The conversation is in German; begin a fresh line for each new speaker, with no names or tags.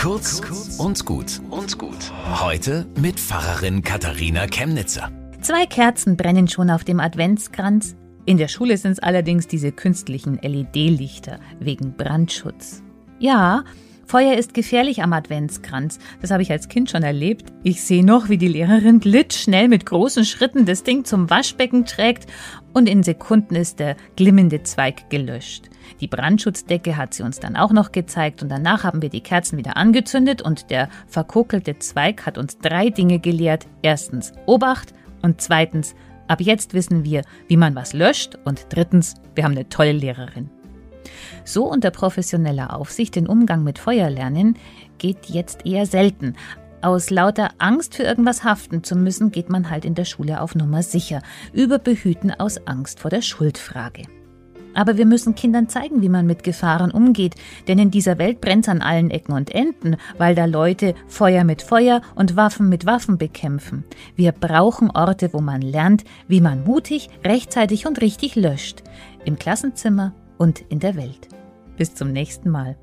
Kurz und gut und gut. Heute mit Pfarrerin Katharina Chemnitzer.
Zwei Kerzen brennen schon auf dem Adventskranz. In der Schule sind es allerdings diese künstlichen LED-Lichter wegen Brandschutz. Ja, Feuer ist gefährlich am Adventskranz. Das habe ich als Kind schon erlebt. Ich sehe noch, wie die Lehrerin blitzschnell mit großen Schritten das Ding zum Waschbecken trägt und in Sekunden ist der glimmende Zweig gelöscht. Die Brandschutzdecke hat sie uns dann auch noch gezeigt und danach haben wir die Kerzen wieder angezündet und der verkokelte Zweig hat uns drei Dinge gelehrt. Erstens Obacht und zweitens ab jetzt wissen wir, wie man was löscht und drittens, wir haben eine tolle Lehrerin. So unter professioneller Aufsicht den Umgang mit Feuer lernen geht jetzt eher selten. Aus lauter Angst für irgendwas haften zu müssen, geht man halt in der Schule auf Nummer sicher. Überbehüten aus Angst vor der Schuldfrage. Aber wir müssen Kindern zeigen, wie man mit Gefahren umgeht, denn in dieser Welt brennt's an allen Ecken und Enden, weil da Leute Feuer mit Feuer und Waffen mit Waffen bekämpfen. Wir brauchen Orte, wo man lernt, wie man mutig, rechtzeitig und richtig löscht. Im Klassenzimmer und in der Welt. Bis zum nächsten Mal.